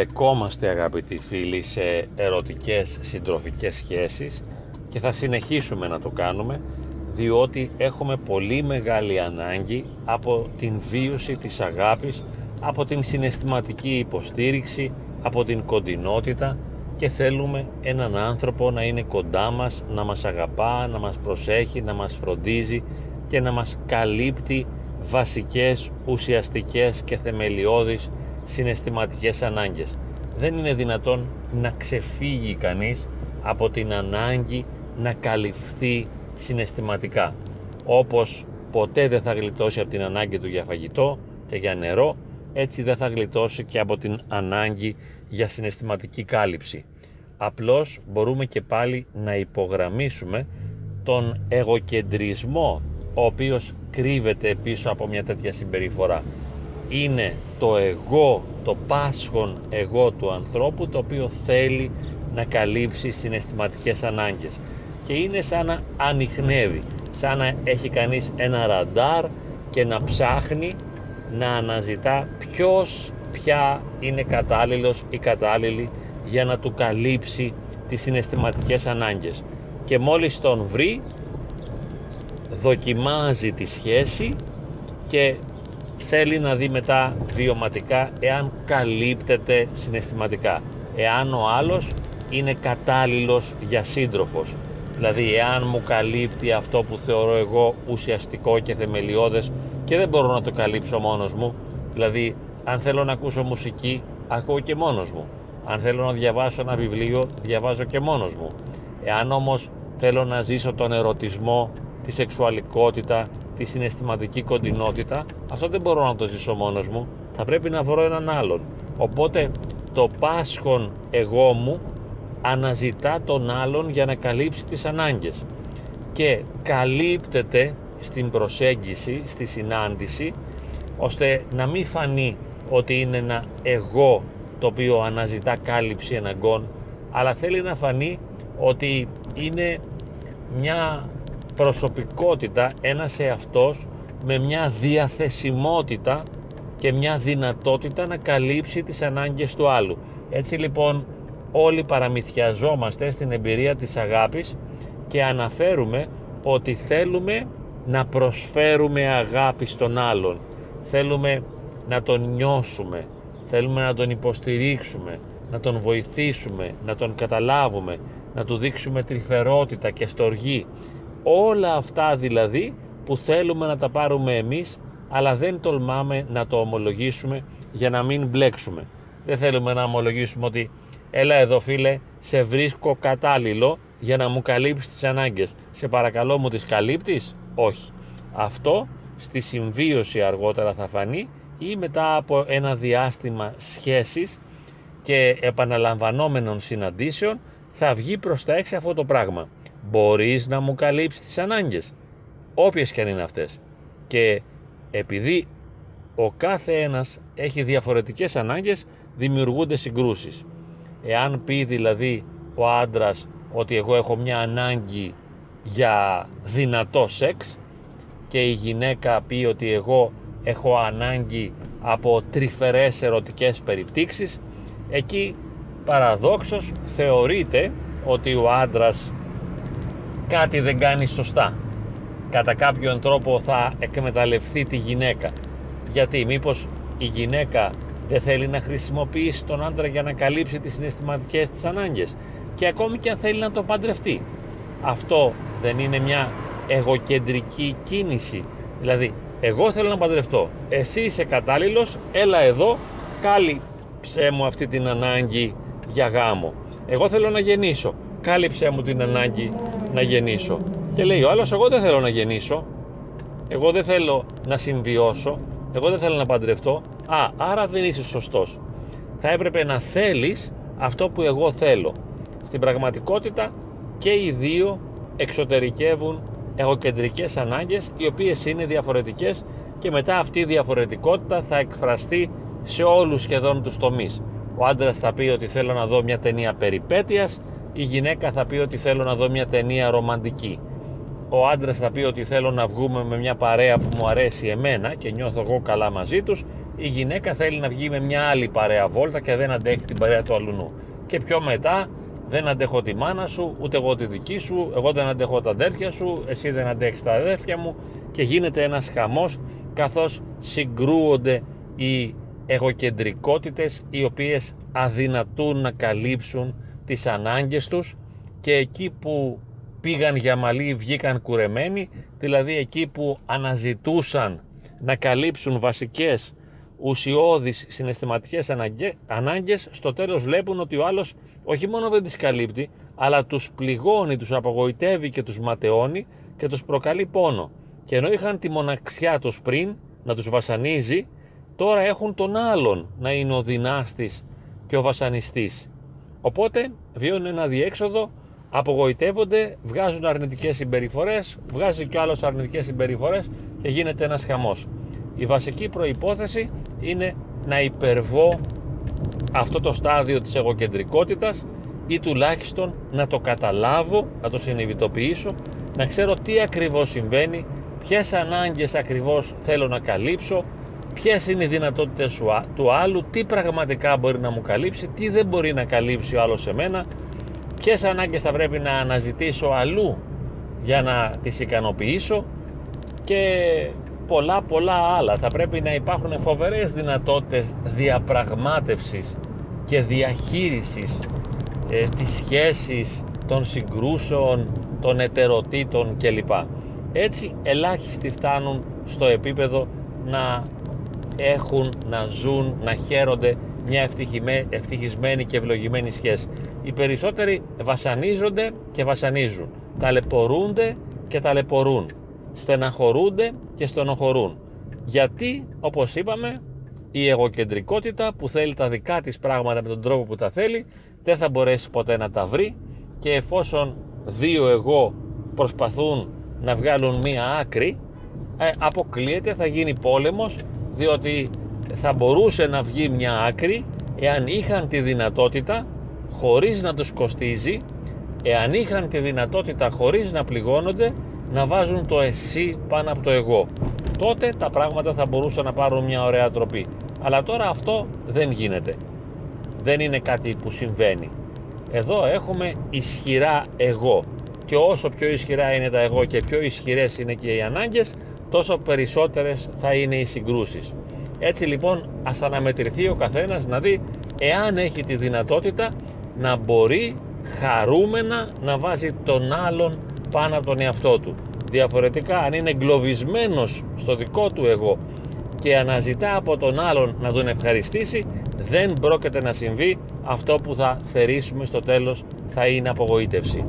εμπλεκόμαστε αγαπητοί φίλοι σε ερωτικές συντροφικές σχέσεις και θα συνεχίσουμε να το κάνουμε διότι έχουμε πολύ μεγάλη ανάγκη από την βίωση της αγάπης, από την συναισθηματική υποστήριξη, από την κοντινότητα και θέλουμε έναν άνθρωπο να είναι κοντά μας, να μας αγαπά, να μας προσέχει, να μας φροντίζει και να μας καλύπτει βασικές, ουσιαστικές και θεμελιώδεις συναισθηματικές ανάγκες. Δεν είναι δυνατόν να ξεφύγει κανείς από την ανάγκη να καλυφθεί συναισθηματικά. Όπως ποτέ δεν θα γλιτώσει από την ανάγκη του για φαγητό και για νερό, έτσι δεν θα γλιτώσει και από την ανάγκη για συναισθηματική κάλυψη. Απλώς μπορούμε και πάλι να υπογραμμίσουμε τον εγωκεντρισμό ο οποίος κρύβεται πίσω από μια τέτοια συμπεριφορά. Είναι το εγώ, το πάσχον εγώ του ανθρώπου το οποίο θέλει να καλύψει συναισθηματικές ανάγκες. Και είναι σαν να ανοιχνεύει, σαν να έχει κανείς ένα ραντάρ και να ψάχνει να αναζητά ποιος πια είναι κατάλληλος ή κατάλληλη για να του καλύψει τις συναισθηματικές ανάγκες. Και μόλις τον βρει δοκιμάζει τη σχέση και θέλει να δει μετά βιωματικά εάν καλύπτεται συναισθηματικά. Εάν ο άλλος είναι κατάλληλος για σύντροφος. Δηλαδή εάν μου καλύπτει αυτό που θεωρώ εγώ ουσιαστικό και θεμελιώδες και δεν μπορώ να το καλύψω μόνος μου δηλαδή αν θέλω να ακούσω μουσική ακούω και μόνος μου. Αν θέλω να διαβάσω ένα βιβλίο διαβάζω και μόνος μου. Εάν όμως θέλω να ζήσω τον ερωτισμό τη σεξουαλικότητα, τη συναισθηματική κοντινότητα, αυτό δεν μπορώ να το ζήσω μόνος μου, θα πρέπει να βρω έναν άλλον. Οπότε το πάσχον εγώ μου αναζητά τον άλλον για να καλύψει τις ανάγκες και καλύπτεται στην προσέγγιση, στη συνάντηση ώστε να μην φανεί ότι είναι ένα εγώ το οποίο αναζητά κάλυψη αναγκών αλλά θέλει να φανεί ότι είναι μια προσωπικότητα, ένας εαυτός με μια διαθεσιμότητα και μια δυνατότητα να καλύψει τις ανάγκες του άλλου. Έτσι λοιπόν όλοι παραμυθιαζόμαστε στην εμπειρία της αγάπης και αναφέρουμε ότι θέλουμε να προσφέρουμε αγάπη στον άλλον. Θέλουμε να τον νιώσουμε, θέλουμε να τον υποστηρίξουμε, να τον βοηθήσουμε, να τον καταλάβουμε, να του δείξουμε τρυφερότητα και στοργή όλα αυτά δηλαδή που θέλουμε να τα πάρουμε εμείς αλλά δεν τολμάμε να το ομολογήσουμε για να μην μπλέξουμε. Δεν θέλουμε να ομολογήσουμε ότι έλα εδώ φίλε σε βρίσκω κατάλληλο για να μου καλύψεις τις ανάγκες. Σε παρακαλώ μου τις καλύπτεις; Όχι. Αυτό στη συμβίωση αργότερα θα φανεί ή μετά από ένα διάστημα σχέσης και επαναλαμβανόμενων συναντήσεων θα βγει προς τα έξι αυτό το πράγμα μπορείς να μου καλύψεις τις ανάγκες όποιες και αν είναι αυτές. Και επειδή ο κάθε ένας έχει διαφορετικές ανάγκες δημιουργούνται συγκρούσεις. Εάν πει δηλαδή ο άντρας ότι εγώ έχω μια ανάγκη για δυνατό σεξ και η γυναίκα πει ότι εγώ έχω ανάγκη από τρυφερές ερωτικές περιπτύξεις εκεί παραδόξως θεωρείται ότι ο άντρας κάτι δεν κάνει σωστά. Κατά κάποιον τρόπο θα εκμεταλλευτεί τη γυναίκα. Γιατί μήπως η γυναίκα δεν θέλει να χρησιμοποιήσει τον άντρα για να καλύψει τις συναισθηματικές της ανάγκες; Και ακόμη και αν θέλει να το παντρευτεί. Αυτό δεν είναι μια εγωκεντρική κίνηση. Δηλαδή, εγώ θέλω να παντρευτώ, εσύ είσαι κατάλληλος, έλα εδώ, κάλυψέ μου αυτή την ανάγκη για γάμο. Εγώ θέλω να γεννήσω, κάλυψέ μου την ανάγκη να γεννήσω. Και λέει ο άλλος, εγώ δεν θέλω να γεννήσω, εγώ δεν θέλω να συμβιώσω, εγώ δεν θέλω να παντρευτώ. Α, άρα δεν είσαι σωστός. Θα έπρεπε να θέλεις αυτό που εγώ θέλω. Στην πραγματικότητα και οι δύο εξωτερικεύουν εγωκεντρικές ανάγκες οι οποίες είναι διαφορετικές και μετά αυτή η διαφορετικότητα θα εκφραστεί σε όλους σχεδόν τους τομείς. Ο άντρας θα πει ότι θέλω να δω μια ταινία περιπέτειας η γυναίκα θα πει ότι θέλω να δω μια ταινία ρομαντική. Ο άντρας θα πει ότι θέλω να βγούμε με μια παρέα που μου αρέσει εμένα και νιώθω εγώ καλά μαζί τους η γυναίκα θέλει να βγει με μια άλλη παρέα βόλτα και δεν αντέχει την παρέα του αλουνού. Και πιο μετά δεν αντέχω τη μάνα σου, ούτε εγώ τη δική σου, εγώ δεν αντέχω τα αδέρφια σου, εσύ δεν αντέχεις τα αδέρφια μου και γίνεται ένας χαμός καθώς συγκρούονται οι εγωκεντρικότητες οι οποίες αδυνατούν να καλύψουν τις ανάγκες τους και εκεί που πήγαν για μαλλί βγήκαν κουρεμένοι δηλαδή εκεί που αναζητούσαν να καλύψουν βασικές ουσιώδεις συναισθηματικές ανάγκες στο τέλος βλέπουν ότι ο άλλος όχι μόνο δεν τις καλύπτει αλλά τους πληγώνει, τους απογοητεύει και τους ματαιώνει και τους προκαλεί πόνο. Και ενώ είχαν τη μοναξιά τους πριν να τους βασανίζει τώρα έχουν τον άλλον να είναι ο δυνάστης και ο βασανιστής οπότε βιώνουν ένα διέξοδο απογοητεύονται, βγάζουν αρνητικές συμπεριφορές βγάζει κι άλλος αρνητικές συμπεριφορές και γίνεται ένας χαμός. Η βασική προϋπόθεση είναι να υπερβώ αυτό το στάδιο της εγωκεντρικότητας ή τουλάχιστον να το καταλάβω, να το συνειδητοποιήσω, να ξέρω τι ακριβώς συμβαίνει, ποιες ανάγκες ακριβώς θέλω να καλύψω, ποιες είναι οι δυνατότητες του άλλου, τι πραγματικά μπορεί να μου καλύψει, τι δεν μπορεί να καλύψει ο άλλος σε μένα, ποιες ανάγκες θα πρέπει να αναζητήσω αλλού για να τις ικανοποιήσω και πολλά πολλά άλλα. Θα πρέπει να υπάρχουν φοβερές δυνατότητες διαπραγμάτευσης και διαχείρισης ε, της σχέσης, των συγκρούσεων, των ετεροτήτων κλπ. Έτσι ελάχιστοι φτάνουν στο επίπεδο να έχουν, να ζουν, να χαίρονται μια ευτυχισμένη και ευλογημένη σχέση. Οι περισσότεροι βασανίζονται και βασανίζουν, ταλαιπωρούνται και ταλαιπωρούν στεναχωρούνται και στενοχωρούν. Γιατί, όπως είπαμε, η εγωκεντρικότητα που θέλει τα δικά της πράγματα με τον τρόπο που τα θέλει δεν θα μπορέσει ποτέ να τα βρει και εφόσον δύο εγώ προσπαθούν να βγάλουν μία άκρη ε, αποκλείεται, θα γίνει πόλεμος διότι θα μπορούσε να βγει μια άκρη εάν είχαν τη δυνατότητα χωρίς να τους κοστίζει εάν είχαν τη δυνατότητα χωρίς να πληγώνονται να βάζουν το εσύ πάνω από το εγώ. Τότε τα πράγματα θα μπορούσαν να πάρουν μια ωραία τροπή. Αλλά τώρα αυτό δεν γίνεται. Δεν είναι κάτι που συμβαίνει. Εδώ έχουμε ισχυρά εγώ. Και όσο πιο ισχυρά είναι τα εγώ και πιο ισχυρές είναι και οι ανάγκες, τόσο περισσότερες θα είναι οι συγκρούσεις. Έτσι λοιπόν ας αναμετρηθεί ο καθένας να δει εάν έχει τη δυνατότητα να μπορεί χαρούμενα να βάζει τον άλλον πάνω από τον εαυτό του. Διαφορετικά αν είναι εγκλωβισμένος στο δικό του εγώ και αναζητά από τον άλλον να τον ευχαριστήσει δεν πρόκειται να συμβεί αυτό που θα θερήσουμε στο τέλος θα είναι απογοήτευση.